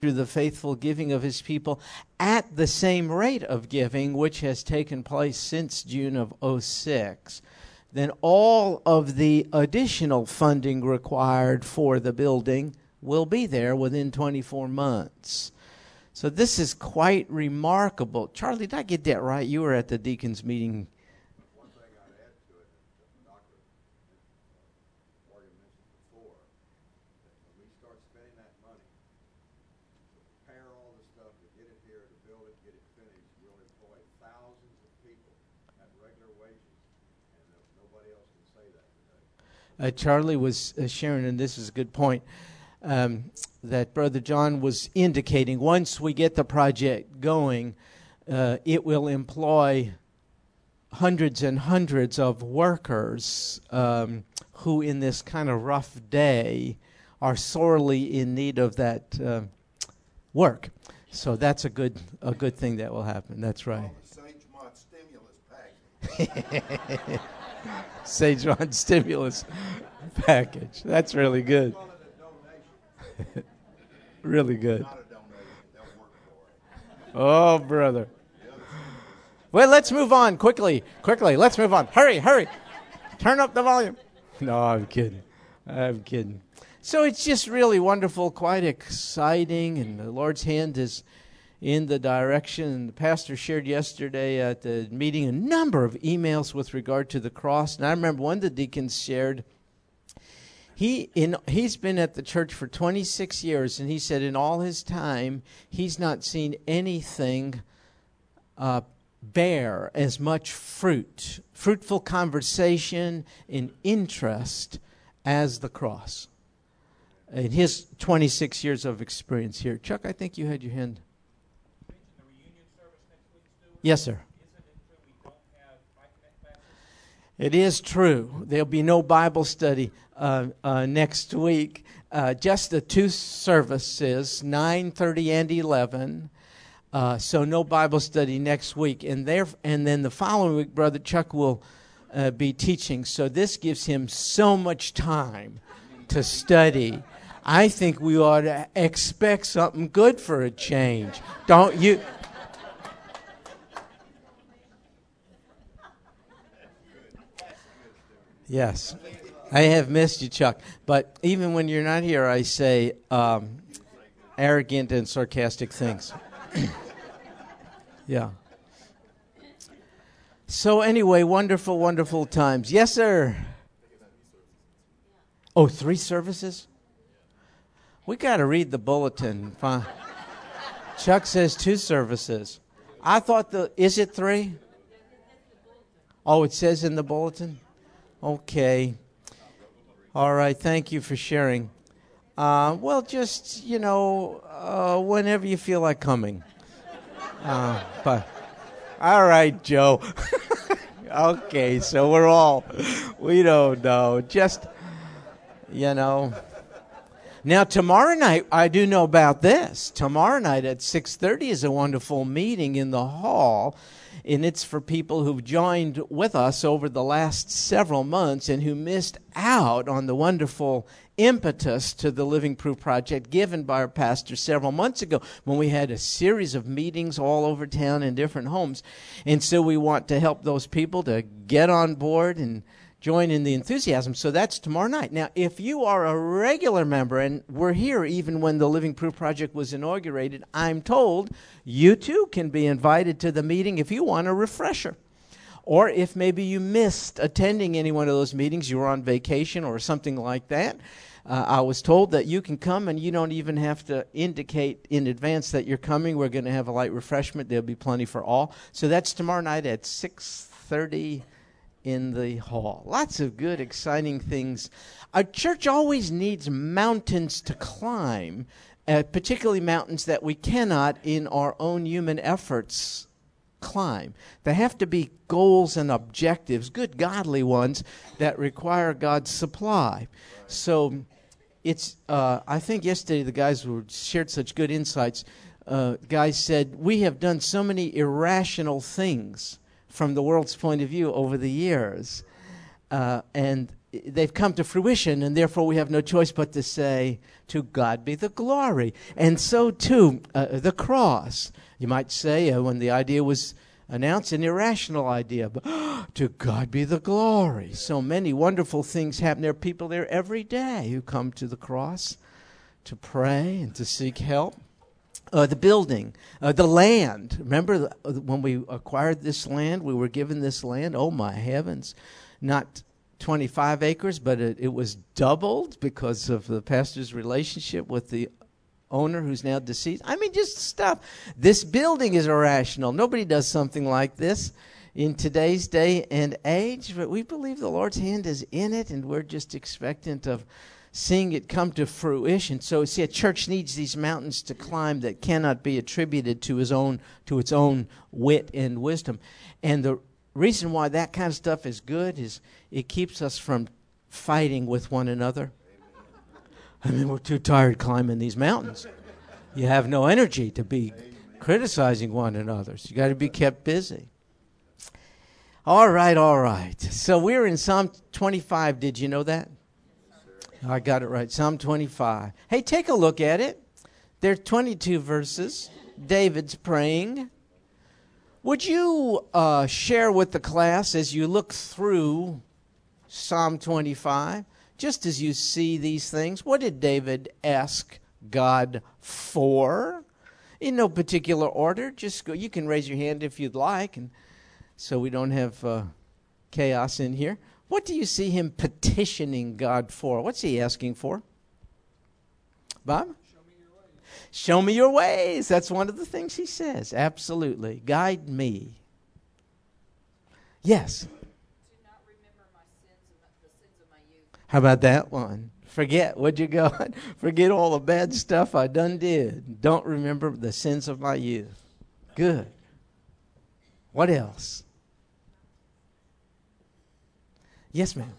through the faithful giving of his people at the same rate of giving which has taken place since June of 06, then all of the additional funding required for the building will be there within 24 months. So this is quite remarkable. Charlie, did I get that right? You were at the deacons meeting uh, Charlie was uh, sharing, and this is a good point, um, that Brother John was indicating. Once we get the project going, uh, it will employ hundreds and hundreds of workers um, who, in this kind of rough day, are sorely in need of that uh, work. So that's a good a good thing that will happen. That's right. Sage on stimulus package. That's really good. really good. Oh, brother. Well, let's move on quickly. Quickly. Let's move on. Hurry, hurry. Turn up the volume. No, I'm kidding. I'm kidding. So it's just really wonderful, quite exciting, and the Lord's hand is in the direction. The pastor shared yesterday at the meeting a number of emails with regard to the cross. And I remember one of the deacons shared. He in he's been at the church for 26 years, and he said in all his time he's not seen anything uh, bear as much fruit, fruitful conversation and interest as the cross. In his 26 years of experience here, Chuck, I think you had your hand. Yes, sir. It is true. There'll be no Bible study uh, uh, next week. Uh, just the two services, nine thirty and eleven. Uh, so no Bible study next week, and there, and then the following week, Brother Chuck will uh, be teaching. So this gives him so much time to study. I think we ought to expect something good for a change, don't you? Yes. I have missed you, Chuck. But even when you're not here, I say um, arrogant and sarcastic things. yeah. So, anyway, wonderful, wonderful times. Yes, sir. Oh, three services? We got to read the bulletin. Chuck says two services. I thought the. Is it three? Oh, it says in the bulletin? Okay. All right. Thank you for sharing. Uh, well, just, you know, uh, whenever you feel like coming. Uh, but, all right, Joe. okay, so we're all, we don't know. Just, you know. Now tomorrow night, I do know about this. Tomorrow night at 6:30 is a wonderful meeting in the hall and it's for people who've joined with us over the last several months and who missed out on the wonderful impetus to the Living Proof Project given by our pastor several months ago when we had a series of meetings all over town in different homes. And so we want to help those people to get on board and join in the enthusiasm. So that's tomorrow night. Now, if you are a regular member, and we're here even when the Living Proof Project was inaugurated, I'm told you too can be invited to the meeting if you want a refresher. Or if maybe you missed attending any one of those meetings, you were on vacation or something like that. Uh, I was told that you can come and you don't even have to indicate in advance that you're coming. We're going to have a light refreshment. There'll be plenty for all. So that's tomorrow night at 6:30 in the hall. Lots of good, exciting things. A church always needs mountains to climb, uh, particularly mountains that we cannot, in our own human efforts, climb. There have to be goals and objectives, good godly ones, that require God's supply. So it's, uh, I think yesterday the guys were, shared such good insights. Uh, guys said, We have done so many irrational things from the world's point of view over the years. uh, and they've come to fruition, and therefore we have no choice but to say, To God be the glory. And so, too, uh, the cross. You might say, uh, when the idea was announced, an irrational idea, but to God be the glory. So many wonderful things happen. There are people there every day who come to the cross to pray and to seek help. Uh, the building, uh, the land. Remember uh, when we acquired this land, we were given this land. Oh my heavens. Not 25 acres, but it, it was doubled because of the pastor's relationship with the owner who's now deceased. I mean, just stuff. This building is irrational. Nobody does something like this in today's day and age, but we believe the Lord's hand is in it, and we're just expectant of seeing it come to fruition. So, see, a church needs these mountains to climb that cannot be attributed to his own to its own wit and wisdom. And the reason why that kind of stuff is good is it keeps us from fighting with one another. I mean, we're too tired climbing these mountains. You have no energy to be criticizing one another. So you got to be kept busy. All right, all right. So we're in Psalm 25. Did you know that? I got it right. Psalm 25. Hey, take a look at it. There are 22 verses. David's praying. Would you uh, share with the class as you look through Psalm 25, just as you see these things, what did David ask God for? In no particular order. Just go. You can raise your hand if you'd like, and so we don't have uh, chaos in here. What do you see him petitioning God for? What's he asking for? Bob? Show me your ways. Show me your ways. That's one of the things he says. Absolutely. Guide me. Yes. How about that one? Forget what you got. Forget all the bad stuff I done did. Don't remember the sins of my youth. Good. What else? Yes, ma'am.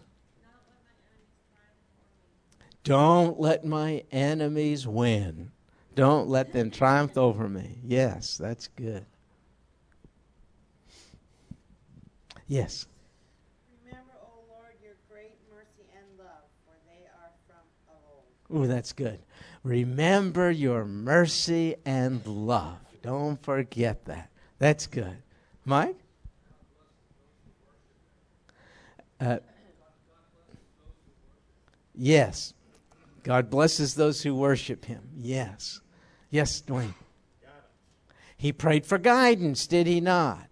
Don't let my enemies win. Don't let them triumph over me. Yes, that's good. Yes. Remember, O Lord, your great mercy and love, for they are from of old. Ooh, that's good. Remember your mercy and love. Don't forget that. That's good. Mike? Uh, yes. God blesses those who worship him. Yes. Yes, Dwayne. He prayed for guidance, did he not?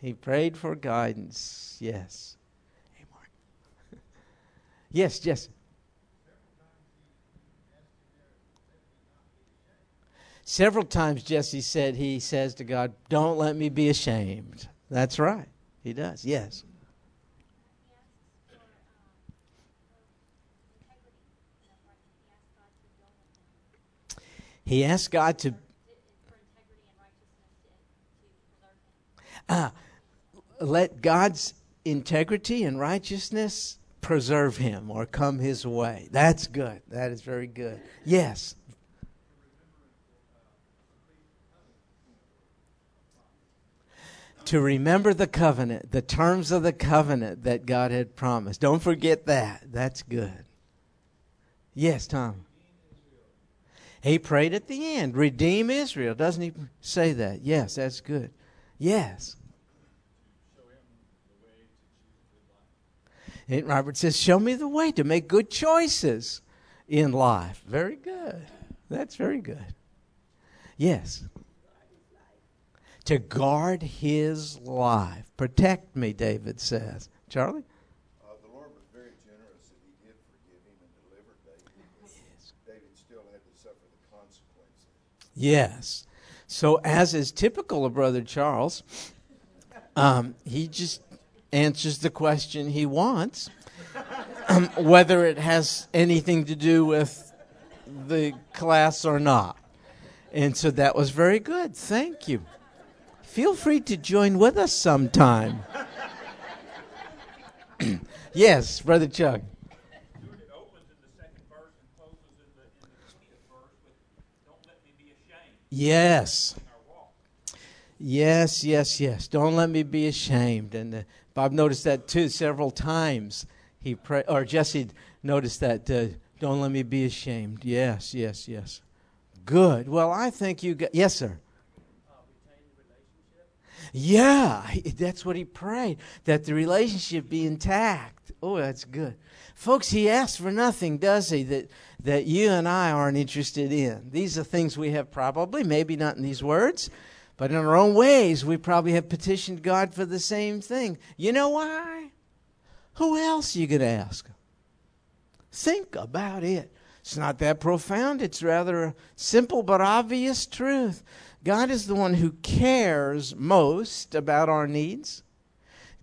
He prayed for guidance. Yes. Hey, Mark. yes, Jesse. Several times Jesse said he says to God, Don't let me be ashamed. That's right. He does. Yes. He asked God to. Ah, let God's integrity and righteousness preserve him or come his way. That's good. That is very good. Yes. To remember the covenant, the terms of the covenant that God had promised. Don't forget that. That's good. Yes, Tom. He prayed at the end, redeem Israel. Doesn't he say that? Yes, that's good. Yes. And Robert says, Show me the way to make good choices in life. Very good. That's very good. Yes. To guard his life. Protect me, David says. Charlie? Yes. So, as is typical of Brother Charles, um, he just answers the question he wants, um, whether it has anything to do with the class or not. And so that was very good. Thank you. Feel free to join with us sometime. yes, Brother Chuck. Yes. Yes, yes, yes. Don't let me be ashamed. And uh, Bob noticed that too several times. He pray, or Jesse noticed that. Uh, don't let me be ashamed. Yes, yes, yes. Good. Well, I think you got. Yes, sir. Yeah, that's what he prayed, that the relationship be intact. Oh, that's good. Folks, he asks for nothing, does he, that, that you and I aren't interested in. These are things we have probably, maybe not in these words, but in our own ways, we probably have petitioned God for the same thing. You know why? Who else you to ask? Think about it. It's not that profound. It's rather a simple but obvious truth. God is the one who cares most about our needs.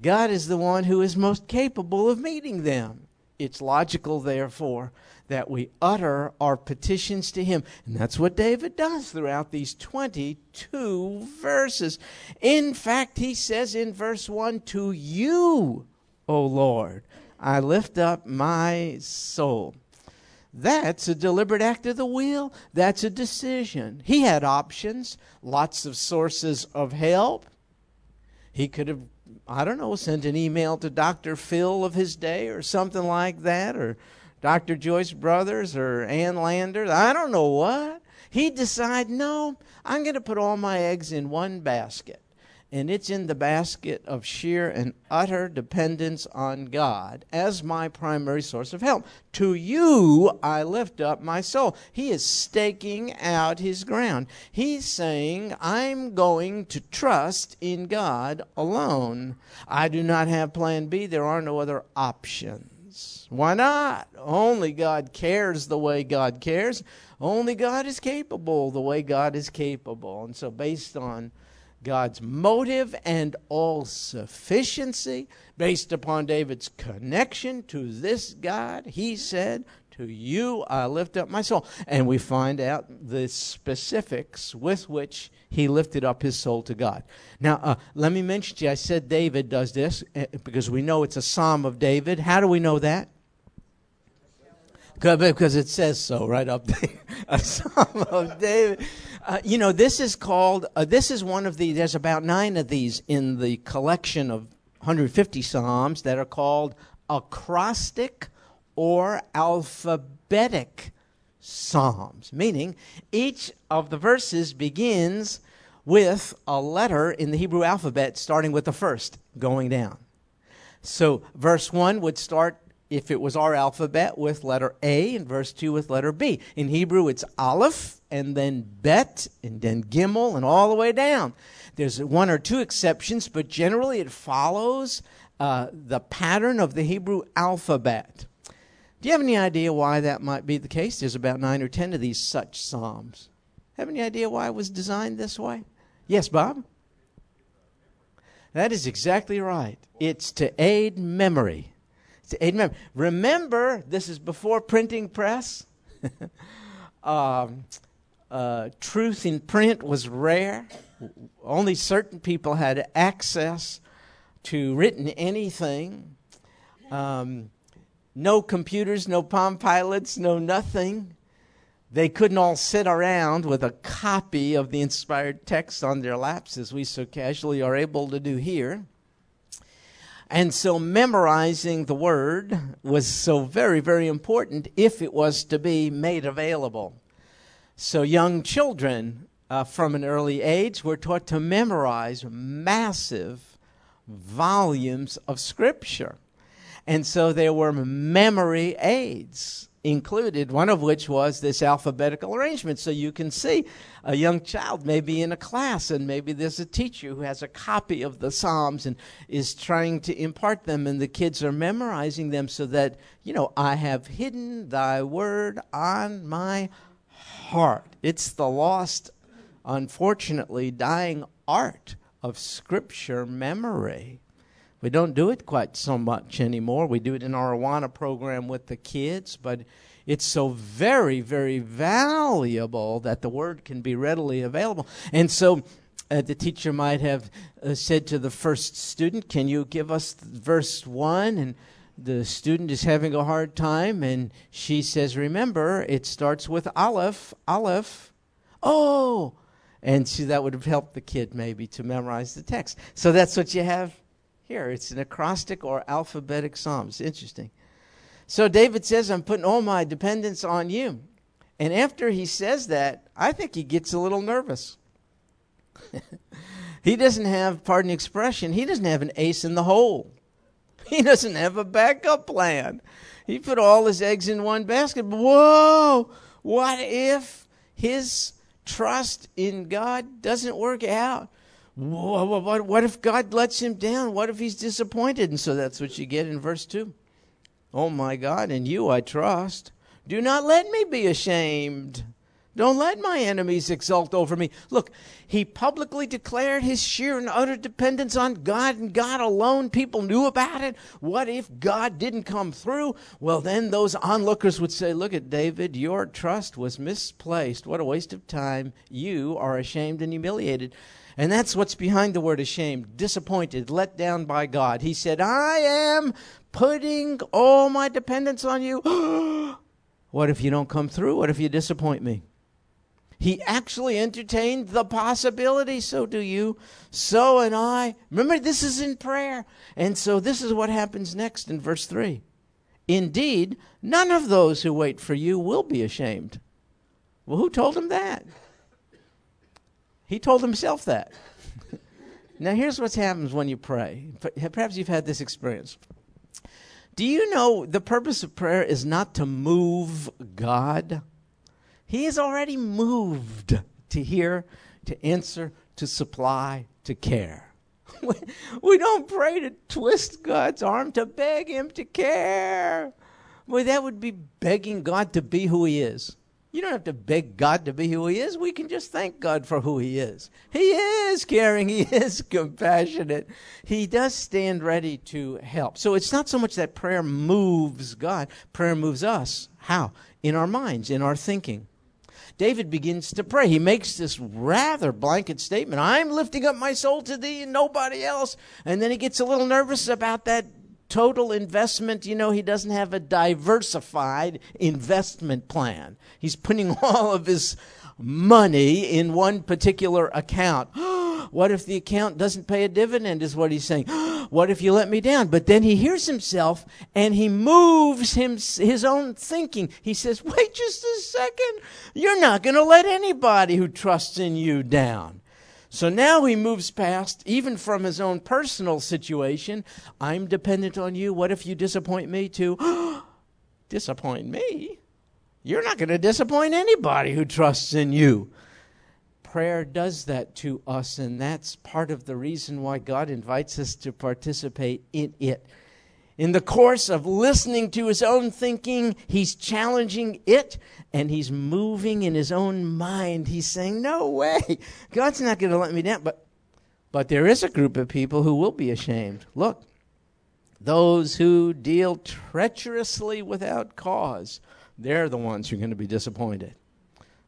God is the one who is most capable of meeting them. It's logical, therefore, that we utter our petitions to Him. And that's what David does throughout these 22 verses. In fact, he says in verse 1 To you, O Lord, I lift up my soul. That's a deliberate act of the will. That's a decision. He had options, lots of sources of help. He could have, I don't know, sent an email to Dr. Phil of his day or something like that, or Dr. Joyce Brothers or Ann Landers. I don't know what. He'd decide, no, I'm going to put all my eggs in one basket and it's in the basket of sheer and utter dependence on God as my primary source of help. To you I lift up my soul. He is staking out his ground. He's saying, I'm going to trust in God alone. I do not have plan B. There are no other options. Why not? Only God cares the way God cares. Only God is capable the way God is capable. And so, based on God's motive and all sufficiency based upon David's connection to this God. He said, To you I lift up my soul. And we find out the specifics with which he lifted up his soul to God. Now, uh, let me mention to you, I said David does this uh, because we know it's a psalm of David. How do we know that? Because it says so right up there. a psalm of David. Uh, you know, this is called, uh, this is one of the, there's about nine of these in the collection of 150 Psalms that are called acrostic or alphabetic Psalms, meaning each of the verses begins with a letter in the Hebrew alphabet starting with the first, going down. So, verse 1 would start if it was our alphabet with letter A and verse 2 with letter B. In Hebrew, it's Aleph and then Bet and then Gimel and all the way down. There's one or two exceptions, but generally it follows uh, the pattern of the Hebrew alphabet. Do you have any idea why that might be the case? There's about nine or ten of these such psalms. Have any idea why it was designed this way? Yes, Bob? That is exactly right. It's to aid memory to aid memory. Remember, this is before printing press. um, uh, truth in print was rare. Only certain people had access to written anything. Um, no computers, no Palm Pilots, no nothing. They couldn't all sit around with a copy of the inspired text on their laps as we so casually are able to do here. And so memorizing the word was so very, very important if it was to be made available. So young children uh, from an early age were taught to memorize massive volumes of scripture. And so there were memory aids included, one of which was this alphabetical arrangement. So you can see a young child maybe in a class, and maybe there's a teacher who has a copy of the Psalms and is trying to impart them, and the kids are memorizing them so that, you know, I have hidden thy word on my heart. It's the lost, unfortunately, dying art of scripture memory. We don't do it quite so much anymore. We do it in our Awana program with the kids, but it's so very, very valuable that the word can be readily available. And so uh, the teacher might have uh, said to the first student, Can you give us verse 1? And the student is having a hard time, and she says, Remember, it starts with Aleph, Aleph. Oh, And see, that would have helped the kid maybe to memorize the text. So that's what you have here. It's an acrostic or alphabetic psalm. It's interesting. So David says, I'm putting all my dependence on you. And after he says that, I think he gets a little nervous. he doesn't have, pardon the expression, he doesn't have an ace in the hole. He doesn't have a backup plan. He put all his eggs in one basket. Whoa! What if his trust in God doesn't work out? What, what, if God lets him down? What if he's disappointed? And so that's what you get in verse 2. Oh my God, in you I trust. Do not let me be ashamed. Don't let my enemies exult over me. Look, he publicly declared his sheer and utter dependence on God and God alone. People knew about it. What if God didn't come through? Well, then those onlookers would say, Look at David, your trust was misplaced. What a waste of time. You are ashamed and humiliated. And that's what's behind the word ashamed, disappointed, let down by God. He said, I am putting all my dependence on you. what if you don't come through? What if you disappoint me? He actually entertained the possibility. So do you. So and I. Remember, this is in prayer. And so this is what happens next in verse 3. Indeed, none of those who wait for you will be ashamed. Well, who told him that? He told himself that. now, here's what happens when you pray. Perhaps you've had this experience. Do you know the purpose of prayer is not to move God? He is already moved to hear, to answer, to supply, to care. we don't pray to twist God's arm, to beg Him to care. Boy, that would be begging God to be who He is. You don't have to beg God to be who He is. We can just thank God for who He is. He is caring. He is compassionate. He does stand ready to help. So it's not so much that prayer moves God, prayer moves us. How? In our minds, in our thinking. David begins to pray. He makes this rather blanket statement I'm lifting up my soul to thee and nobody else. And then he gets a little nervous about that total investment, you know, he doesn't have a diversified investment plan. He's putting all of his money in one particular account. what if the account doesn't pay a dividend, is what he's saying. what if you let me down? But then he hears himself and he moves him, his own thinking. He says, wait just a second. You're not going to let anybody who trusts in you down. So now he moves past, even from his own personal situation. I'm dependent on you. What if you disappoint me too? disappoint me? You're not going to disappoint anybody who trusts in you. Prayer does that to us, and that's part of the reason why God invites us to participate in it. In the course of listening to his own thinking, he's challenging it and he's moving in his own mind. He's saying, No way, God's not going to let me down. But, but there is a group of people who will be ashamed. Look, those who deal treacherously without cause, they're the ones who are going to be disappointed.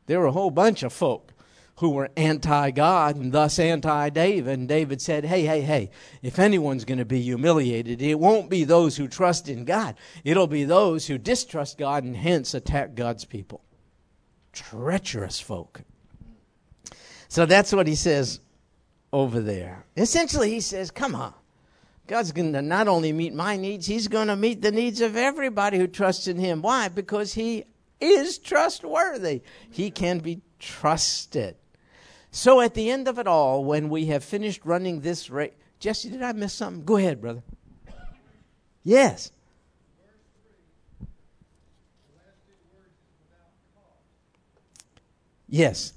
There are a whole bunch of folk who were anti God and thus anti David. And David said, Hey, hey, hey, if anyone's going to be humiliated, it won't be those who trust in God. It'll be those who distrust God and hence attack God's people. Treacherous folk. So that's what he says over there. Essentially, he says, Come on. God's going to not only meet my needs, He's going to meet the needs of everybody who trusts in Him. Why? Because He is trustworthy. He can be trusted. So at the end of it all, when we have finished running this race, Jesse, did I miss something? Go ahead, brother. Yes. Yes.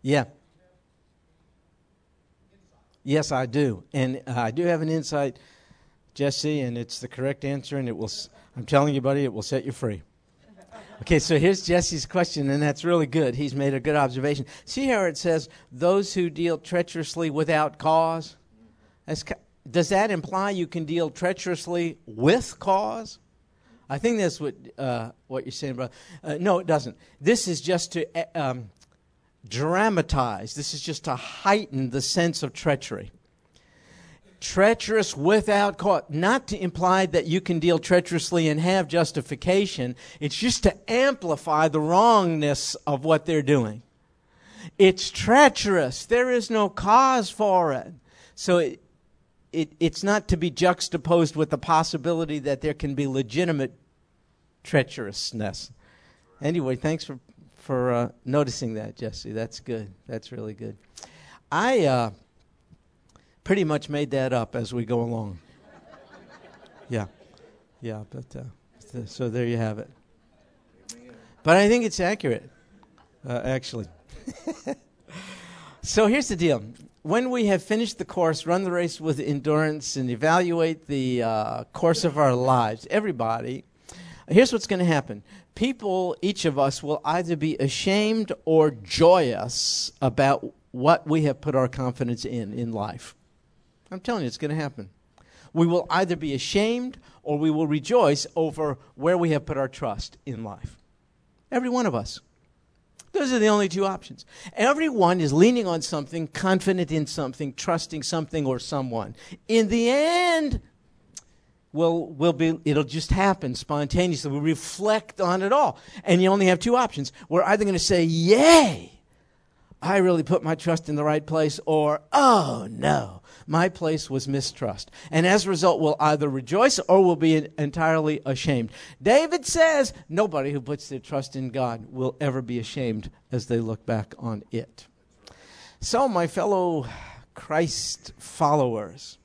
Yeah. Yes, I do. And uh, I do have an insight, Jesse, and it's the correct answer, and it will, I'm telling you, buddy, it will set you free. Okay, so here's Jesse's question, and that's really good. He's made a good observation. See how it says, those who deal treacherously without cause? That's, does that imply you can deal treacherously with cause? I think that's what uh, what you're saying, brother. Uh, no, it doesn't. This is just to um, dramatize, this is just to heighten the sense of treachery. treacherous without cause. Not to imply that you can deal treacherously and have justification. It's just to amplify the wrongness of what they're doing. It's treacherous. There is no cause for it. So it, it, it's not to be juxtaposed with the possibility that there can be legitimate treacherousness. Anyway, thanks for for uh, noticing that, Jesse. That's good. That's really good. I uh, pretty much made that up as we go along. yeah, yeah. But uh, so there you have it. But I think it's accurate, uh, actually. so here's the deal. When we have finished the course, run the race with endurance, and evaluate the uh, course of our lives, everybody, here's what's going to happen people, each of us, will either be ashamed or joyous about what we have put our confidence in in life. I'm telling you, it's going to happen. We will either be ashamed or we will rejoice over where we have put our trust in life. Every one of us. Those are the only two options. Everyone is leaning on something, confident in something, trusting something or someone. In the end, will will be it'll just happen spontaneously. We reflect on it all. And you only have two options. We're either going to say, Yay, I really put my trust in the right place, or oh no, my place was mistrust. And as a result, we'll either rejoice or we'll be entirely ashamed. David says nobody who puts their trust in God will ever be ashamed as they look back on it. So, my fellow Christ followers,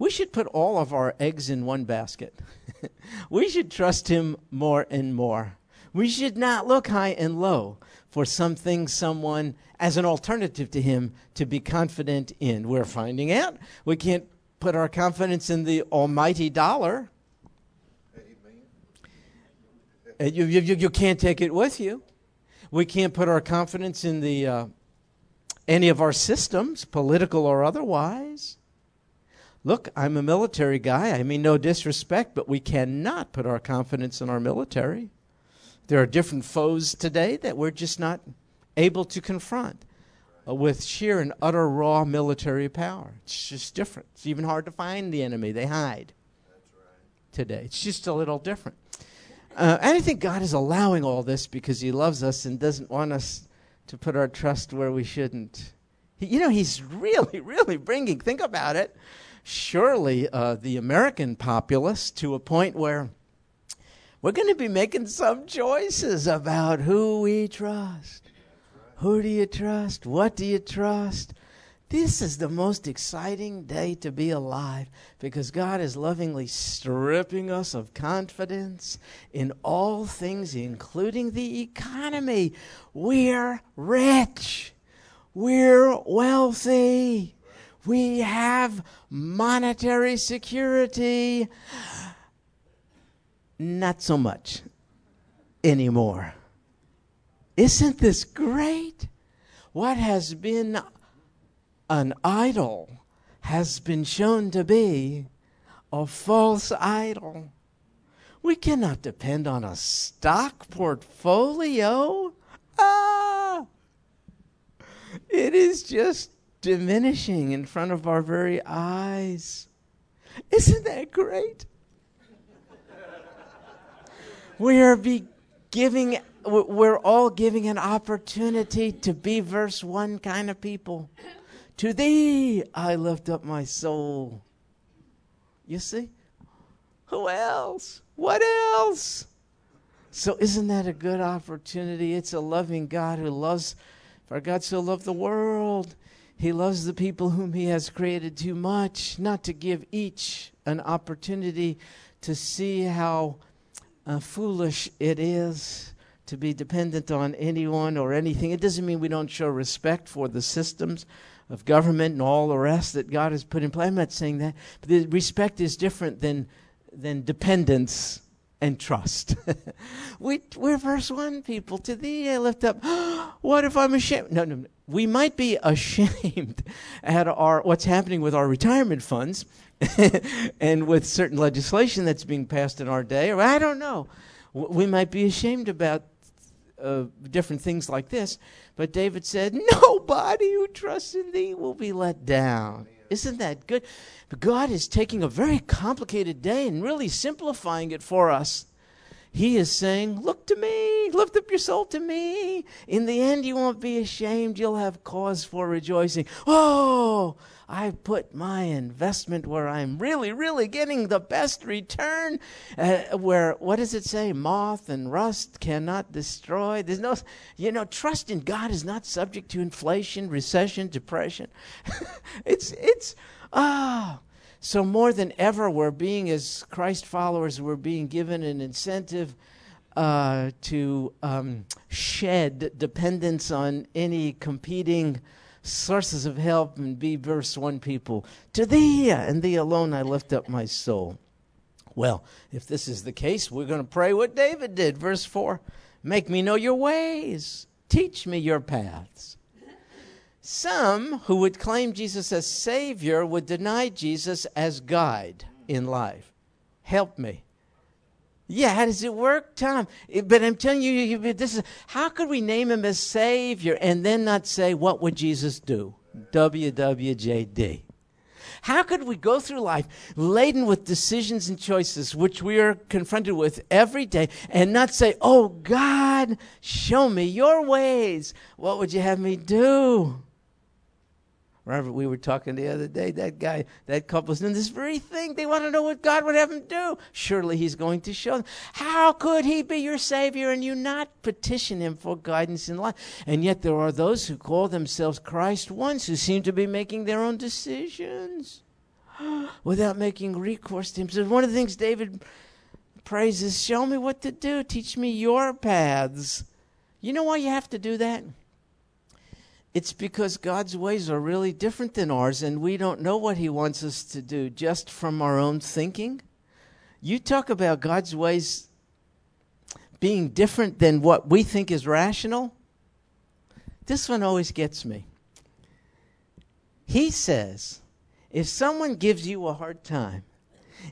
we should put all of our eggs in one basket. we should trust Him more and more. We should not look high and low for something, someone, as an alternative to Him to be confident in. We're finding out we can't put our confidence in the almighty dollar. Amen. You, you, you can't take it with you. We can't put our confidence in the uh, any of our systems, political or otherwise. Look, I'm a military guy. I mean, no disrespect, but we cannot put our confidence in our military. There are different foes today that we're just not able to confront uh, with sheer and utter raw military power. It's just different. It's even hard to find the enemy, they hide right. today. It's just a little different. Uh, and I think God is allowing all this because He loves us and doesn't want us to put our trust where we shouldn't. You know, He's really, really bringing, think about it surely uh, the American populace to a point where we're going to be making some choices about who we trust. Who do you trust? What do you trust? This is the most exciting day to be alive because God is lovingly stripping us of confidence in all things, including the economy. We're rich. We're wealthy. We have monetary security. Not so much anymore. Isn't this great? What has been an idol has been shown to be a false idol. We cannot depend on a stock portfolio. Ah! It is just diminishing in front of our very eyes. Isn't that great? we are be giving we're all giving an opportunity to be verse 1 kind of people. To thee I lift up my soul. You see? Who else? What else? So isn't that a good opportunity? It's a loving God who loves for God so loved the world he loves the people whom He has created too much not to give each an opportunity to see how uh, foolish it is to be dependent on anyone or anything. It doesn't mean we don't show respect for the systems of government and all the rest that God has put in place. I'm not saying that. But respect is different than, than dependence and trust. we, we're verse 1 people. To thee I lift up. what if I'm ashamed? No, no, no. We might be ashamed at our what's happening with our retirement funds and with certain legislation that's being passed in our day, or I don't know. We might be ashamed about uh, different things like this. But David said, Nobody who trusts in thee will be let down. Isn't that good? God is taking a very complicated day and really simplifying it for us. He is saying, Look to me, lift up your soul to me. In the end, you won't be ashamed. You'll have cause for rejoicing. Oh, I put my investment where I'm really, really getting the best return. Uh, where, what does it say? Moth and rust cannot destroy. There's no, you know, trust in God is not subject to inflation, recession, depression. it's, it's, ah. So, more than ever, we're being, as Christ followers, we're being given an incentive uh, to um, shed dependence on any competing sources of help and be verse 1 people. To thee and thee alone I lift up my soul. Well, if this is the case, we're going to pray what David did. Verse 4 Make me know your ways, teach me your paths. Some who would claim Jesus as Savior would deny Jesus as guide in life. Help me. Yeah, how does it work, Tom? But I'm telling you, this is how could we name him as Savior and then not say, What would Jesus do? WWJD. How could we go through life laden with decisions and choices which we are confronted with every day and not say, Oh God, show me your ways? What would you have me do? Remember, we were talking the other day, that guy, that couple's doing this very thing. They want to know what God would have them do. Surely He's going to show them. How could He be your Savior and you not petition Him for guidance in life? And yet there are those who call themselves Christ ones who seem to be making their own decisions without making recourse to Him. So one of the things David prays is, Show me what to do, teach me your paths. You know why you have to do that? It's because God's ways are really different than ours, and we don't know what He wants us to do just from our own thinking. You talk about God's ways being different than what we think is rational. This one always gets me. He says, if someone gives you a hard time,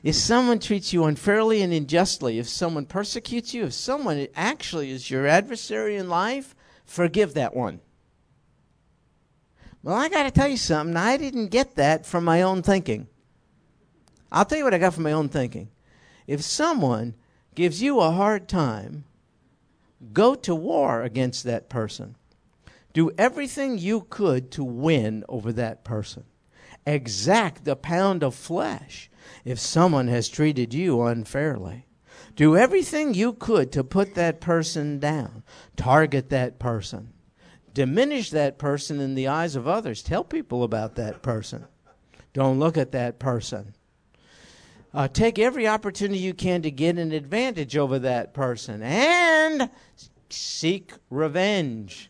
if someone treats you unfairly and unjustly, if someone persecutes you, if someone actually is your adversary in life, forgive that one. Well, I got to tell you something. I didn't get that from my own thinking. I'll tell you what I got from my own thinking. If someone gives you a hard time, go to war against that person. Do everything you could to win over that person. Exact the pound of flesh if someone has treated you unfairly. Do everything you could to put that person down. Target that person diminish that person in the eyes of others. Tell people about that person. Don't look at that person. Uh, take every opportunity you can to get an advantage over that person and seek revenge.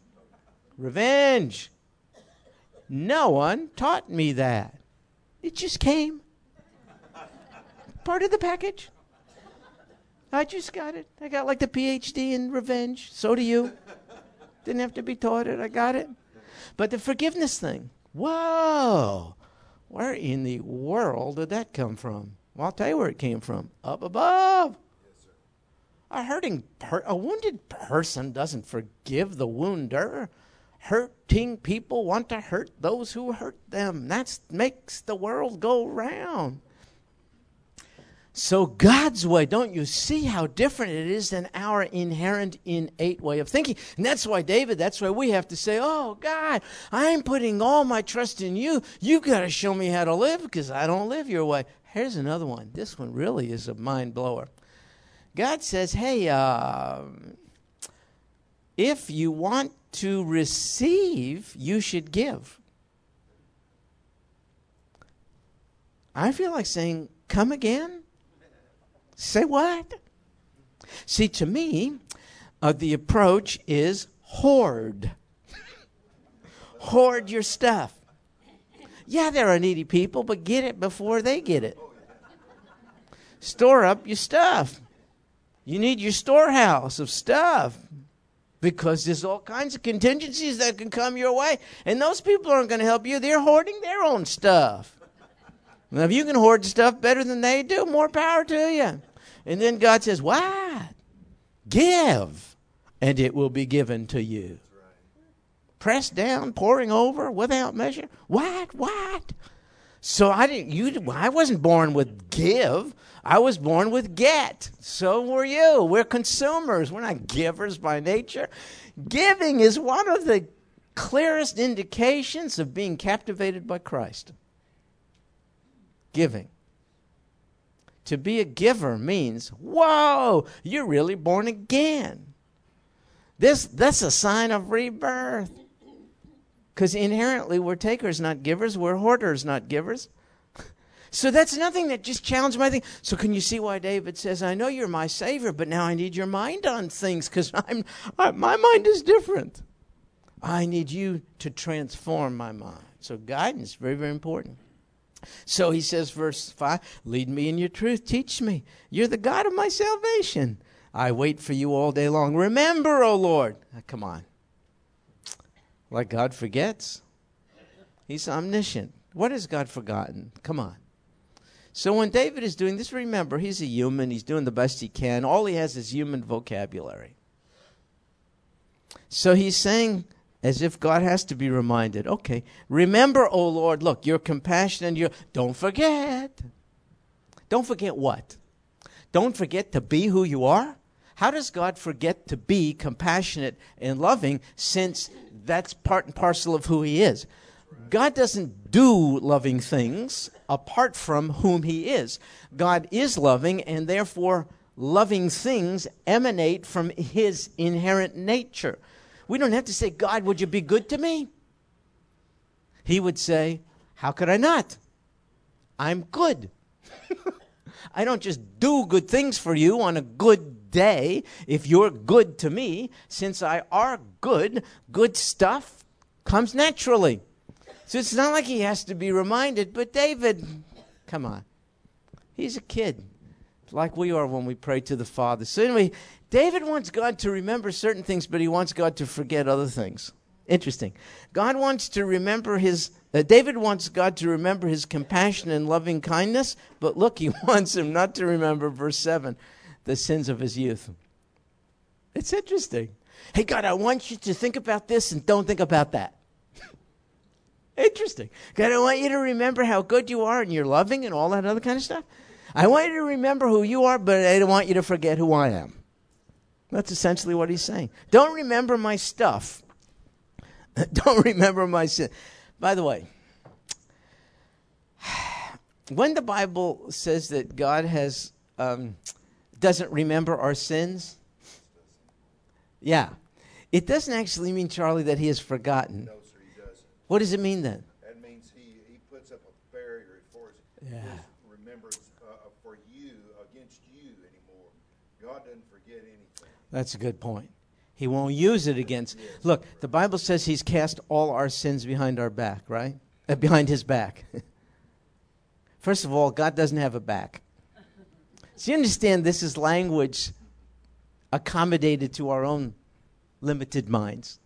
Revenge. No one taught me that. It just came. Part of the package. I just got it. I got like the PhD in revenge. So do you. Didn't have to be taught it. I got it. But the forgiveness thing, whoa, where in the world did that come from? Well, I'll tell you where it came from. Up above. a hurting, a wounded person doesn't forgive the wounder. Hurting people want to hurt those who hurt them. That makes the world go round. So, God's way, don't you see how different it is than our inherent, innate way of thinking? And that's why, David, that's why we have to say, Oh, God, I'm putting all my trust in you. You've got to show me how to live because I don't live your way. Here's another one. This one really is a mind blower. God says, Hey, uh, if you want to receive, you should give. I feel like saying, Come again? Say what? See, to me, uh, the approach is hoard. hoard your stuff. Yeah, there are needy people, but get it before they get it. Store up your stuff. You need your storehouse of stuff because there's all kinds of contingencies that can come your way, and those people aren't going to help you. They're hoarding their own stuff. Now, if you can hoard stuff better than they do, more power to you. And then God says, What? Give. and it will be given to you. Pressed down, pouring over, without measure. What? What? So I didn't. You. I wasn't born with give. I was born with get. So were you. We're consumers. We're not givers by nature. Giving is one of the clearest indications of being captivated by Christ. Giving. To be a giver means, whoa, you're really born again. This that's a sign of rebirth. Because inherently we're takers, not givers. We're hoarders, not givers. So that's nothing that just challenged my thing. So can you see why David says, "I know you're my savior, but now I need your mind on things because I'm my mind is different. I need you to transform my mind." So guidance very very important. So he says, verse five, "Lead me in your truth, teach me. You're the God of my salvation. I wait for you all day long. Remember, O Lord." Ah, come on, like God forgets. He's omniscient. What has God forgotten? Come on. So when David is doing this, remember, he's a human. He's doing the best he can. All he has is human vocabulary. So he's saying, as if God has to be reminded, okay, remember, O Lord, look, your compassion and your. Don't forget. Don't forget what? Don't forget to be who you are? How does God forget to be compassionate and loving since that's part and parcel of who He is? God doesn't do loving things apart from whom He is. God is loving, and therefore, loving things emanate from His inherent nature. We don't have to say, God, would you be good to me? He would say, How could I not? I'm good. I don't just do good things for you on a good day if you're good to me. Since I are good, good stuff comes naturally. So it's not like he has to be reminded, but David, come on. He's a kid, like we are when we pray to the Father. So, anyway, David wants God to remember certain things, but he wants God to forget other things. Interesting. God wants to remember his, uh, David wants God to remember his compassion and loving kindness, but look, he wants him not to remember, verse 7, the sins of his youth. It's interesting. Hey, God, I want you to think about this and don't think about that. Interesting. God, I want you to remember how good you are and you're loving and all that other kind of stuff. I want you to remember who you are, but I don't want you to forget who I am. That's essentially what he's saying. Don't remember my stuff. don't remember my sin. By the way, when the Bible says that God has um, doesn't remember our sins, yeah, it doesn't actually mean Charlie that He has forgotten. No, sir, he doesn't. What does it mean then? That means he, he puts up a barrier for his, Yeah. his remembrance uh, for you against you anymore. God doesn't forget anything. That's a good point. He won't use it against. Look, the Bible says He's cast all our sins behind our back, right? Uh, behind His back. First of all, God doesn't have a back. So you understand this is language accommodated to our own limited minds.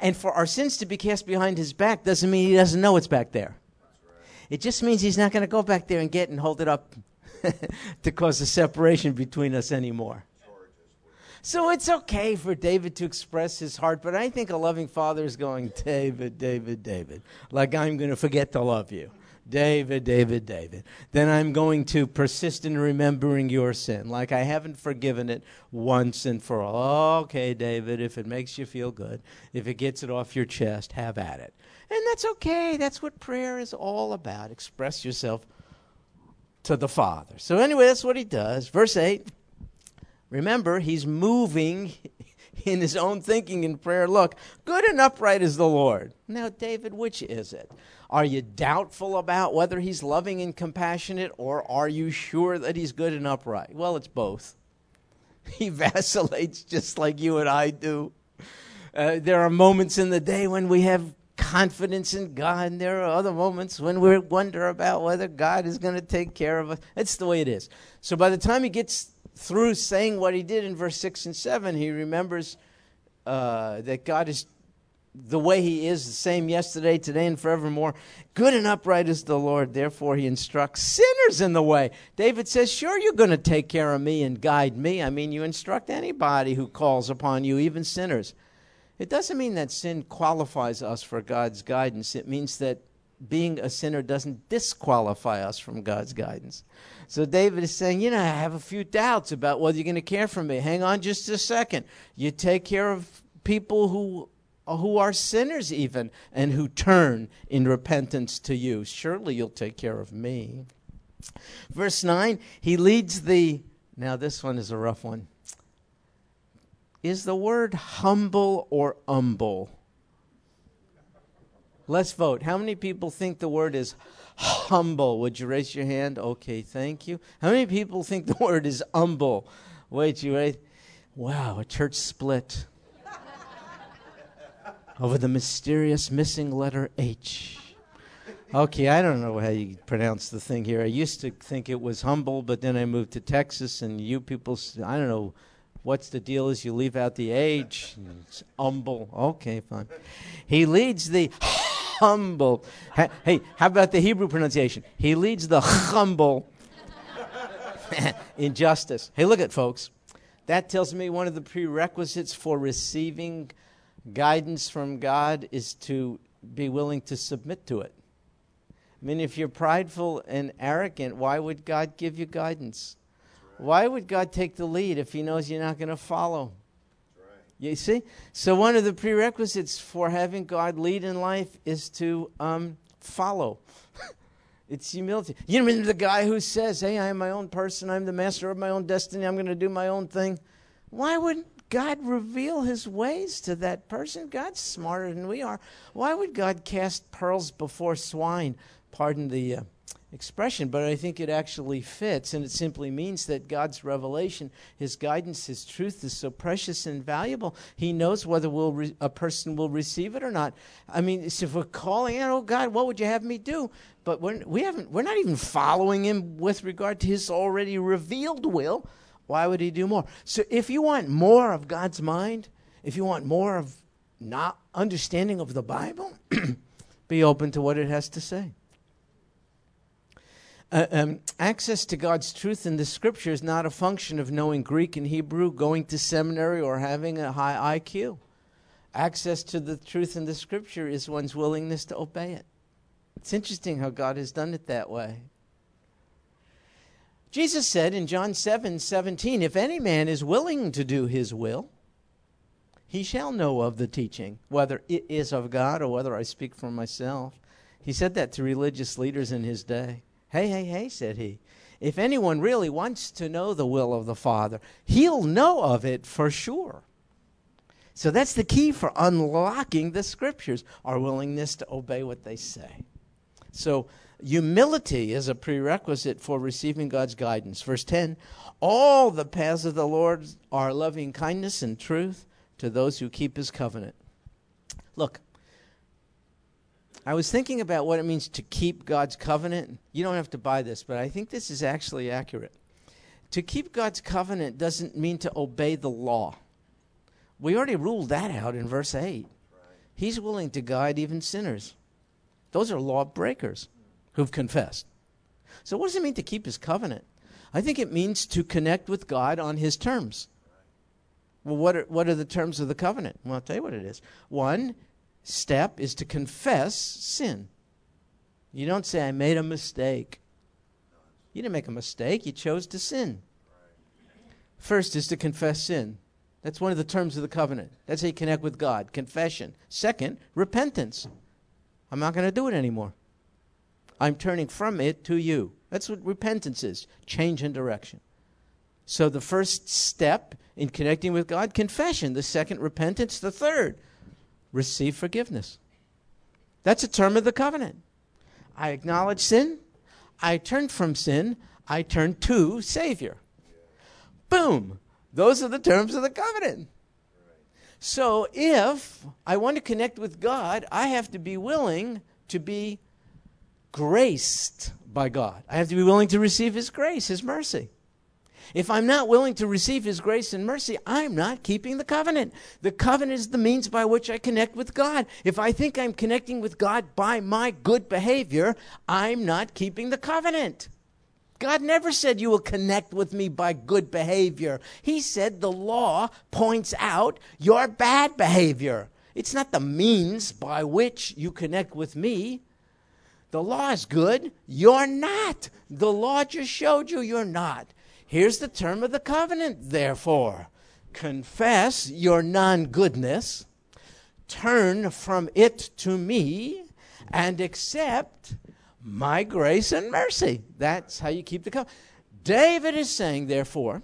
And for our sins to be cast behind His back doesn't mean He doesn't know it's back there. It just means He's not going to go back there and get and hold it up to cause a separation between us anymore. So it's okay for David to express his heart, but I think a loving father is going, David, David, David, like I'm going to forget to love you. David, David, David. Then I'm going to persist in remembering your sin, like I haven't forgiven it once and for all. Okay, David, if it makes you feel good, if it gets it off your chest, have at it. And that's okay. That's what prayer is all about. Express yourself to the Father. So, anyway, that's what he does. Verse 8. Remember, he's moving in his own thinking and prayer. Look, good and upright is the Lord. Now, David, which is it? Are you doubtful about whether he's loving and compassionate, or are you sure that he's good and upright? Well, it's both. He vacillates just like you and I do. Uh, there are moments in the day when we have confidence in God, and there are other moments when we wonder about whether God is going to take care of us. It's the way it is. So by the time he gets through saying what he did in verse 6 and 7, he remembers uh, that God is the way he is, the same yesterday, today, and forevermore. Good and upright is the Lord. Therefore, he instructs sinners in the way. David says, Sure, you're going to take care of me and guide me. I mean, you instruct anybody who calls upon you, even sinners. It doesn't mean that sin qualifies us for God's guidance, it means that being a sinner doesn't disqualify us from God's guidance. So David is saying, you know, I have a few doubts about whether you're going to care for me. Hang on just a second. You take care of people who who are sinners even and who turn in repentance to you. Surely you'll take care of me. Verse 9, he leads the Now this one is a rough one. Is the word humble or humble? Let's vote. How many people think the word is humble? Would you raise your hand? Okay, thank you. How many people think the word is humble? Wait, you wait. Wow, a church split over the mysterious missing letter H. Okay, I don't know how you pronounce the thing here. I used to think it was humble, but then I moved to Texas, and you people, I don't know what's the deal is you leave out the H. It's humble. Okay, fine. He leads the humble. Hey, how about the Hebrew pronunciation? He leads the humble in justice. Hey, look at folks. That tells me one of the prerequisites for receiving guidance from God is to be willing to submit to it. I mean, if you're prideful and arrogant, why would God give you guidance? Why would God take the lead if He knows you're not going to follow? You see? So, one of the prerequisites for having God lead in life is to um, follow. it's humility. You know, the guy who says, Hey, I am my own person, I'm the master of my own destiny, I'm going to do my own thing. Why wouldn't God reveal his ways to that person? God's smarter than we are. Why would God cast pearls before swine? Pardon the. Uh, expression, but I think it actually fits, and it simply means that God's revelation, His guidance, His truth is so precious and valuable. He knows whether we'll re- a person will receive it or not. I mean, if we're calling out, "Oh God, what would you have me do?" But we're, we haven't, we're not even following Him with regard to His already revealed will. Why would He do more? So, if you want more of God's mind, if you want more of not understanding of the Bible, be open to what it has to say. Uh, um, access to God's truth in the scripture is not a function of knowing Greek and Hebrew, going to seminary, or having a high IQ. Access to the truth in the scripture is one's willingness to obey it. It's interesting how God has done it that way. Jesus said in John 7 17, If any man is willing to do his will, he shall know of the teaching, whether it is of God or whether I speak for myself. He said that to religious leaders in his day. Hey, hey, hey, said he. If anyone really wants to know the will of the Father, he'll know of it for sure. So that's the key for unlocking the scriptures, our willingness to obey what they say. So humility is a prerequisite for receiving God's guidance. Verse 10 All the paths of the Lord are loving kindness and truth to those who keep his covenant. Look, I was thinking about what it means to keep God's covenant. You don't have to buy this, but I think this is actually accurate. To keep God's covenant doesn't mean to obey the law. We already ruled that out in verse 8. He's willing to guide even sinners. Those are law breakers who've confessed. So, what does it mean to keep his covenant? I think it means to connect with God on his terms. Well, what are, what are the terms of the covenant? Well, I'll tell you what it is. One, step is to confess sin. You don't say, I made a mistake. You didn't make a mistake, you chose to sin. First is to confess sin. That's one of the terms of the covenant. That's how you connect with God. Confession. Second, repentance. I'm not going to do it anymore. I'm turning from it to you. That's what repentance is change in direction. So the first step in connecting with God, confession. The second, repentance. The third, receive forgiveness. That's a term of the covenant. I acknowledge sin. I turn from sin. I turn to Savior. Boom. Those are the terms of the covenant. So if I want to connect with God, I have to be willing to be graced by God. I have to be willing to receive His grace, His mercy. If I'm not willing to receive His grace and mercy, I'm not keeping the covenant. The covenant is the means by which I connect with God. If I think I'm connecting with God by my good behavior, I'm not keeping the covenant. God never said you will connect with me by good behavior. He said the law points out your bad behavior. It's not the means by which you connect with me. The law is good. You're not. The law just showed you you're not. Here's the term of the covenant, therefore confess your non goodness, turn from it to me, and accept my grace and mercy. That's how you keep the covenant. David is saying, therefore,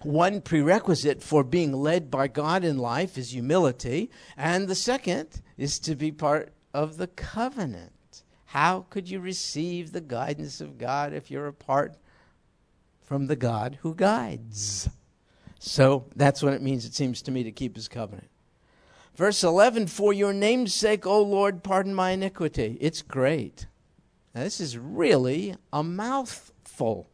one prerequisite for being led by God in life is humility, and the second is to be part of the covenant. How could you receive the guidance of God if you're apart from the God who guides? So that's what it means, it seems to me, to keep his covenant. Verse 11 For your name's sake, O Lord, pardon my iniquity. It's great. Now, this is really a mouthful.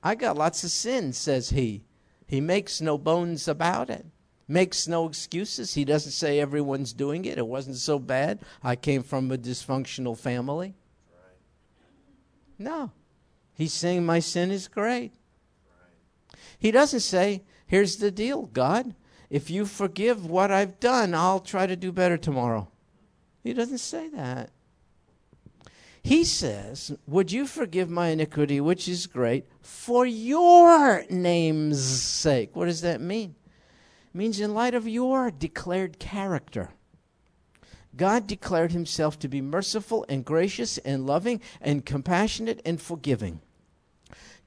I got lots of sins, says he. He makes no bones about it, makes no excuses. He doesn't say everyone's doing it. It wasn't so bad. I came from a dysfunctional family. No. He's saying my sin is great. He doesn't say, here's the deal, God. If you forgive what I've done, I'll try to do better tomorrow. He doesn't say that. He says, Would you forgive my iniquity, which is great, for your name's sake? What does that mean? It means in light of your declared character. God declared himself to be merciful and gracious and loving and compassionate and forgiving.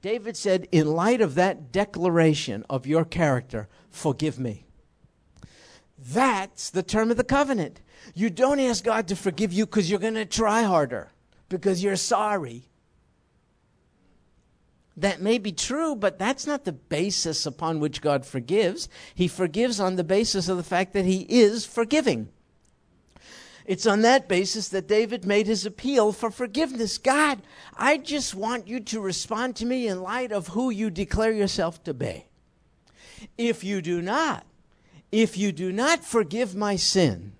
David said, In light of that declaration of your character, forgive me. That's the term of the covenant. You don't ask God to forgive you because you're going to try harder because you're sorry. That may be true, but that's not the basis upon which God forgives. He forgives on the basis of the fact that He is forgiving. It's on that basis that David made his appeal for forgiveness. God, I just want you to respond to me in light of who you declare yourself to be. If you do not, if you do not forgive my sin,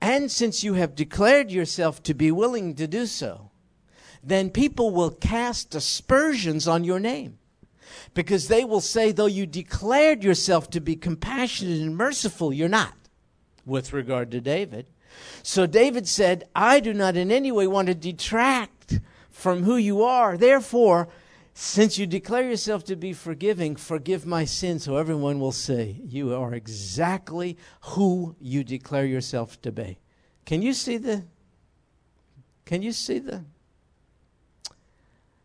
and since you have declared yourself to be willing to do so, then people will cast aspersions on your name. Because they will say, though you declared yourself to be compassionate and merciful, you're not, with regard to David. So David said, I do not in any way want to detract from who you are. Therefore, since you declare yourself to be forgiving, forgive my sin so everyone will say you are exactly who you declare yourself to be. Can you see the Can you see the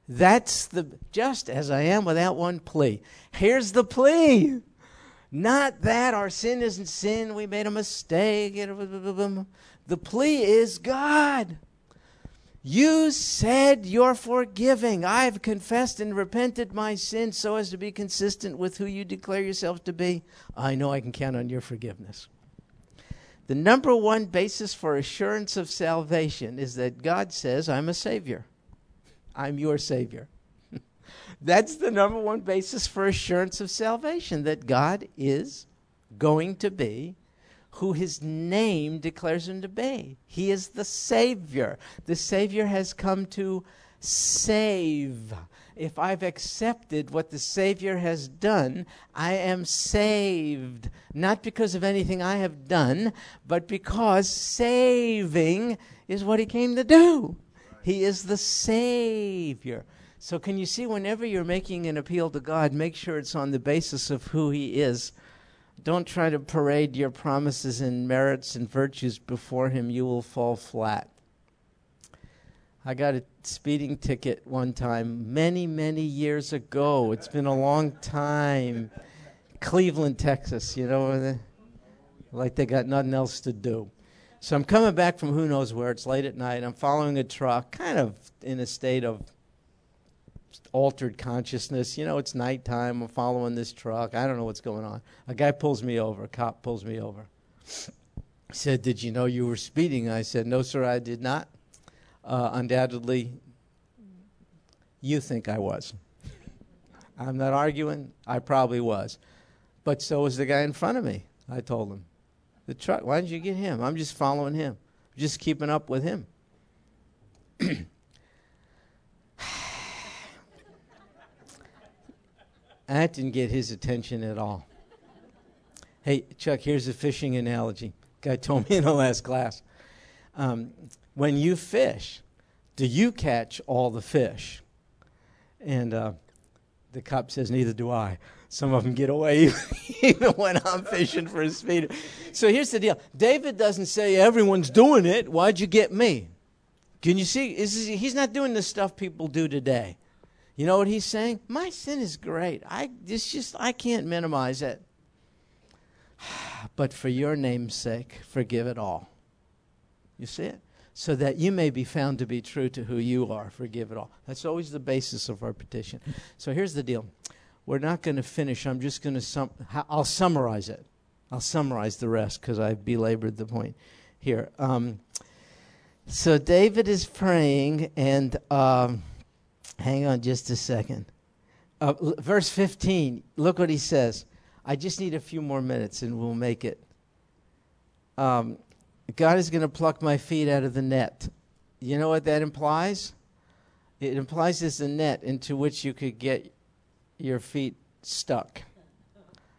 That's the just as I am without one plea. Here's the plea. Not that our sin isn't sin, we made a mistake. The plea is God. You said you're forgiving. I've confessed and repented my sin so as to be consistent with who you declare yourself to be. I know I can count on your forgiveness. The number one basis for assurance of salvation is that God says, I'm a Savior. I'm your Savior. That's the number one basis for assurance of salvation that God is going to be who his name declares him to be. He is the Savior. The Savior has come to save. If I've accepted what the Savior has done, I am saved. Not because of anything I have done, but because saving is what He came to do. He is the Savior. So, can you see, whenever you're making an appeal to God, make sure it's on the basis of who He is don't try to parade your promises and merits and virtues before Him. You will fall flat. I got a speeding ticket one time many, many years ago. It's been a long time. Cleveland, Texas, you know, like they got nothing else to do. So I'm coming back from who knows where. It's late at night. I'm following a truck, kind of in a state of altered consciousness. You know, it's nighttime. I'm following this truck. I don't know what's going on. A guy pulls me over. A cop pulls me over. He said, Did you know you were speeding? I said, No, sir, I did not. Uh, undoubtedly, you think I was. I'm not arguing. I probably was. But so was the guy in front of me. I told him. The truck, why didn't you get him? I'm just following him, just keeping up with him. that didn't get his attention at all. Hey, Chuck, here's a fishing analogy. Guy told me in the last class. Um, when you fish, do you catch all the fish? And uh, the cop says, Neither do I. Some of them get away even when I'm fishing for a speeder. So here's the deal David doesn't say, Everyone's doing it. Why'd you get me? Can you see? Is, he's not doing the stuff people do today. You know what he's saying? My sin is great. I it's just I can't minimize it. But for your name's sake, forgive it all. You see it? So that you may be found to be true to who you are. Forgive it all. That's always the basis of our petition. So here's the deal. We're not going to finish. I'm just going to sum. I'll summarize it. I'll summarize the rest because I've belabored the point here. Um, so David is praying, and um, hang on just a second. Uh, l- verse 15. Look what he says. I just need a few more minutes and we'll make it. Um, God is going to pluck my feet out of the net. You know what that implies? It implies there's a net into which you could get your feet stuck.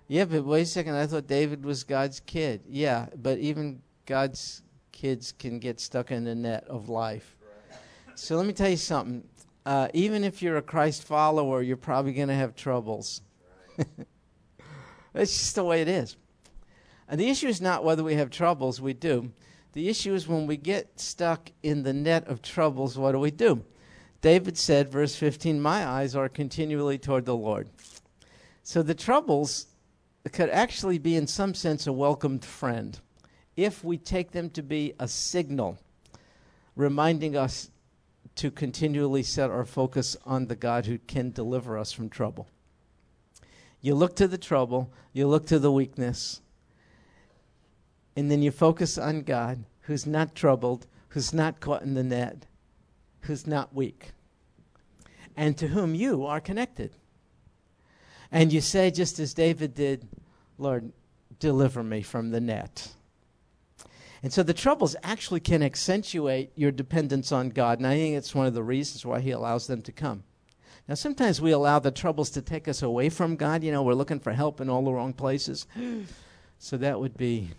Yeah, but wait a second. I thought David was God's kid. Yeah, but even God's kids can get stuck in the net of life. So let me tell you something. Uh, even if you're a Christ follower, you're probably going to have troubles. It's just the way it is. And the issue is not whether we have troubles, we do. The issue is when we get stuck in the net of troubles, what do we do? David said, verse 15, My eyes are continually toward the Lord. So the troubles could actually be, in some sense, a welcomed friend if we take them to be a signal reminding us to continually set our focus on the God who can deliver us from trouble. You look to the trouble, you look to the weakness, and then you focus on God who's not troubled, who's not caught in the net, who's not weak, and to whom you are connected. And you say, just as David did, Lord, deliver me from the net. And so the troubles actually can accentuate your dependence on God. And I think it's one of the reasons why He allows them to come. Now, sometimes we allow the troubles to take us away from God. You know, we're looking for help in all the wrong places. so that would be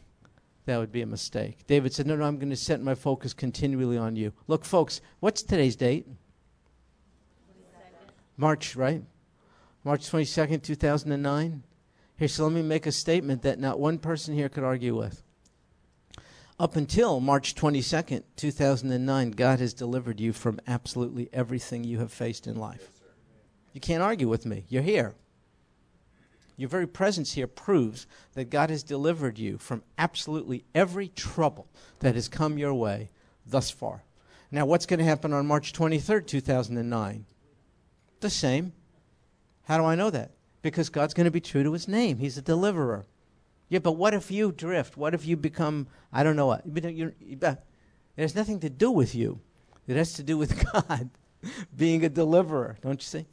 that would be a mistake. David said, "No, no, I'm going to set my focus continually on you." Look, folks, what's today's date? 22nd. March, right? March 22nd, 2009. Here, so let me make a statement that not one person here could argue with. Up until March 22nd, 2009, God has delivered you from absolutely everything you have faced in life. You can't argue with me. You're here. Your very presence here proves that God has delivered you from absolutely every trouble that has come your way thus far. Now, what's going to happen on March 23rd, 2009? The same. How do I know that? Because God's going to be true to his name. He's a deliverer. Yeah, but what if you drift? What if you become, I don't know what? It has nothing to do with you, it has to do with God being a deliverer, don't you see?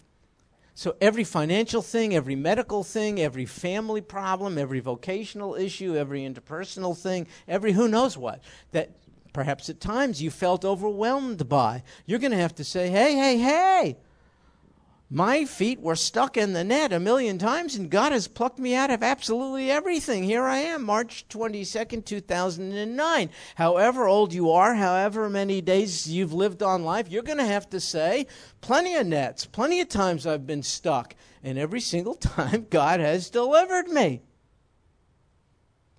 So every financial thing, every medical thing, every family problem, every vocational issue, every interpersonal thing, every who knows what, that perhaps at times you felt overwhelmed by, you're going to have to say, hey, hey, hey, my feet were stuck in the net a million times, and God has plucked me out of absolutely everything. Here I am, March 22nd, 2009. However old you are, however many days you've lived on life, you're going to have to say, plenty of nets, plenty of times I've been stuck, and every single time God has delivered me.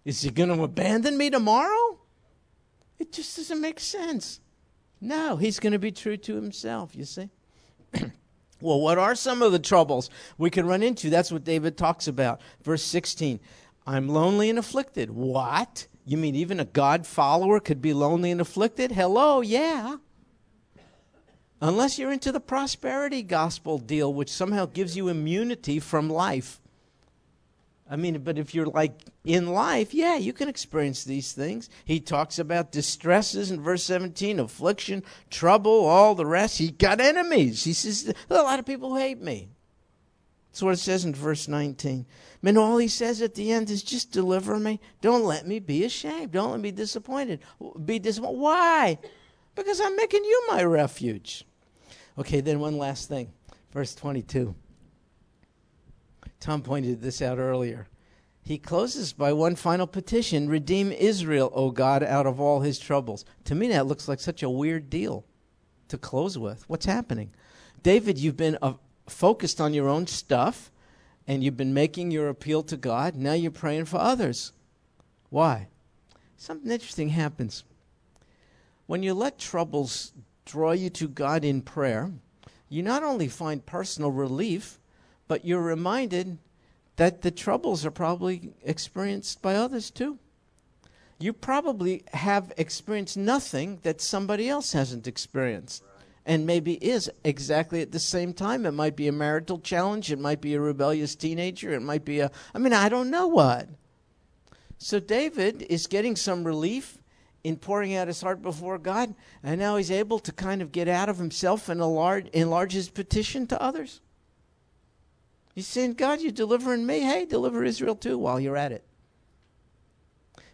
Is He going to abandon me tomorrow? It just doesn't make sense. No, He's going to be true to Himself, you see. Well, what are some of the troubles we can run into? That's what David talks about. Verse 16 I'm lonely and afflicted. What? You mean even a God follower could be lonely and afflicted? Hello, yeah. Unless you're into the prosperity gospel deal, which somehow gives you immunity from life. I mean, but if you're like in life, yeah, you can experience these things. He talks about distresses in verse 17, affliction, trouble, all the rest. He got enemies. He says, a lot of people hate me. That's what it says in verse 19. Man, all he says at the end is just deliver me. Don't let me be ashamed. Don't let me be disappointed. Be disappointed. Why? Because I'm making you my refuge. Okay, then one last thing. Verse 22. Tom pointed this out earlier. He closes by one final petition Redeem Israel, O God, out of all his troubles. To me, that looks like such a weird deal to close with. What's happening? David, you've been uh, focused on your own stuff and you've been making your appeal to God. Now you're praying for others. Why? Something interesting happens. When you let troubles draw you to God in prayer, you not only find personal relief, but you're reminded that the troubles are probably experienced by others too. You probably have experienced nothing that somebody else hasn't experienced. And maybe is exactly at the same time. It might be a marital challenge. It might be a rebellious teenager. It might be a, I mean, I don't know what. So David is getting some relief in pouring out his heart before God, and now he's able to kind of get out of himself and enlarge, enlarge his petition to others. He's saying, God, you're delivering me. Hey, deliver Israel too while you're at it.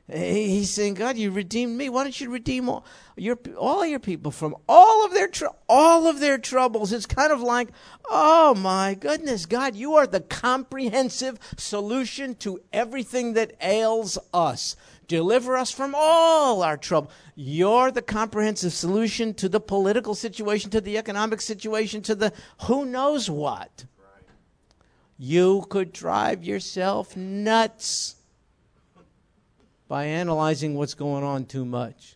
He's saying, God, you redeemed me. Why don't you redeem all your all your people from all of their tr- all of their troubles? It's kind of like, oh my goodness, God, you are the comprehensive solution to everything that ails us. Deliver us from all our trouble. You're the comprehensive solution to the political situation, to the economic situation, to the who knows what. You could drive yourself nuts by analyzing what's going on too much.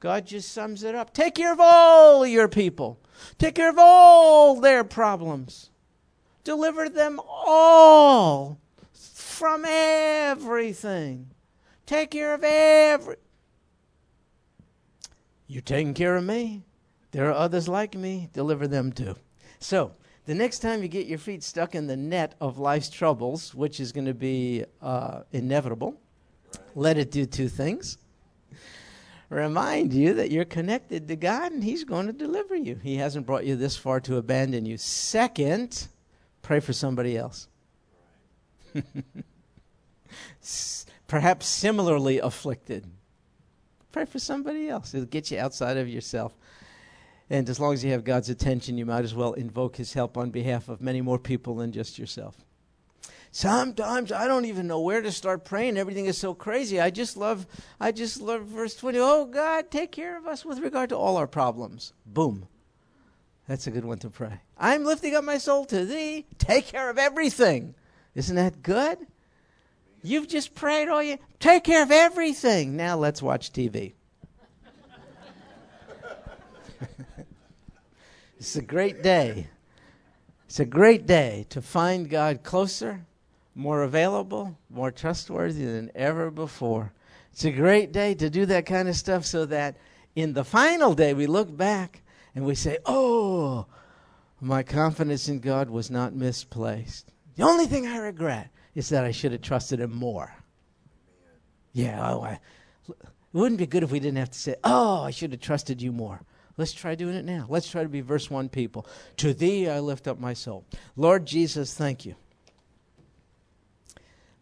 God just sums it up. Take care of all your people. Take care of all their problems. Deliver them all from everything. Take care of every. You're taking care of me. There are others like me. Deliver them too. So, the next time you get your feet stuck in the net of life's troubles, which is going to be uh, inevitable, let it do two things. Remind you that you're connected to God and He's going to deliver you. He hasn't brought you this far to abandon you. Second, pray for somebody else. Perhaps similarly afflicted. Pray for somebody else. It'll get you outside of yourself. And as long as you have God's attention, you might as well invoke His help on behalf of many more people than just yourself. Sometimes I don't even know where to start praying. Everything is so crazy. I just love I just love verse 20. Oh God, take care of us with regard to all our problems. Boom. That's a good one to pray. I'm lifting up my soul to thee. Take care of everything. Isn't that good? You've just prayed all you take care of everything. Now let's watch TV. It's a great day. It's a great day to find God closer, more available, more trustworthy than ever before. It's a great day to do that kind of stuff so that in the final day we look back and we say, Oh, my confidence in God was not misplaced. The only thing I regret is that I should have trusted Him more. Yeah, oh, I, it wouldn't be good if we didn't have to say, Oh, I should have trusted you more. Let's try doing it now. Let's try to be verse 1 people. To thee I lift up my soul. Lord Jesus, thank you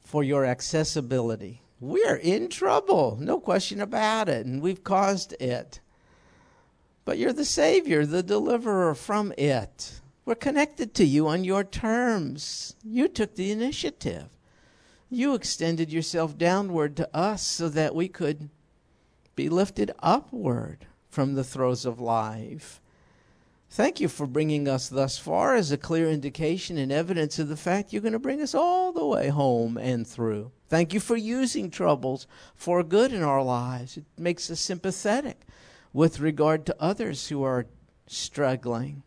for your accessibility. We're in trouble, no question about it, and we've caused it. But you're the Savior, the deliverer from it. We're connected to you on your terms. You took the initiative. You extended yourself downward to us so that we could be lifted upward from the throes of life. Thank you for bringing us thus far as a clear indication and evidence of the fact you're going to bring us all the way home and through. Thank you for using troubles for good in our lives. It makes us sympathetic with regard to others who are struggling.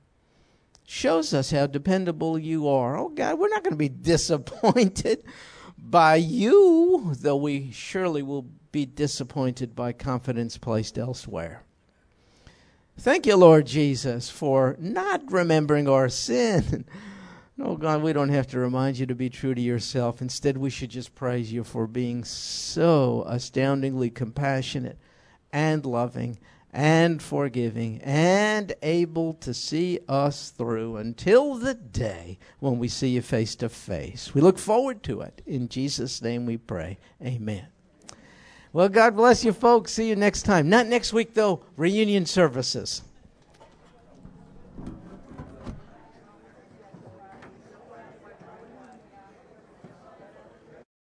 Shows us how dependable you are. Oh, God, we're not going to be disappointed by you, though we surely will be disappointed by confidence placed elsewhere. Thank you, Lord Jesus, for not remembering our sin. No, oh, God, we don't have to remind you to be true to yourself. Instead, we should just praise you for being so astoundingly compassionate and loving and forgiving and able to see us through until the day when we see you face to face. We look forward to it. In Jesus' name we pray. Amen. Well, God bless you, folks. See you next time. Not next week, though. Reunion services.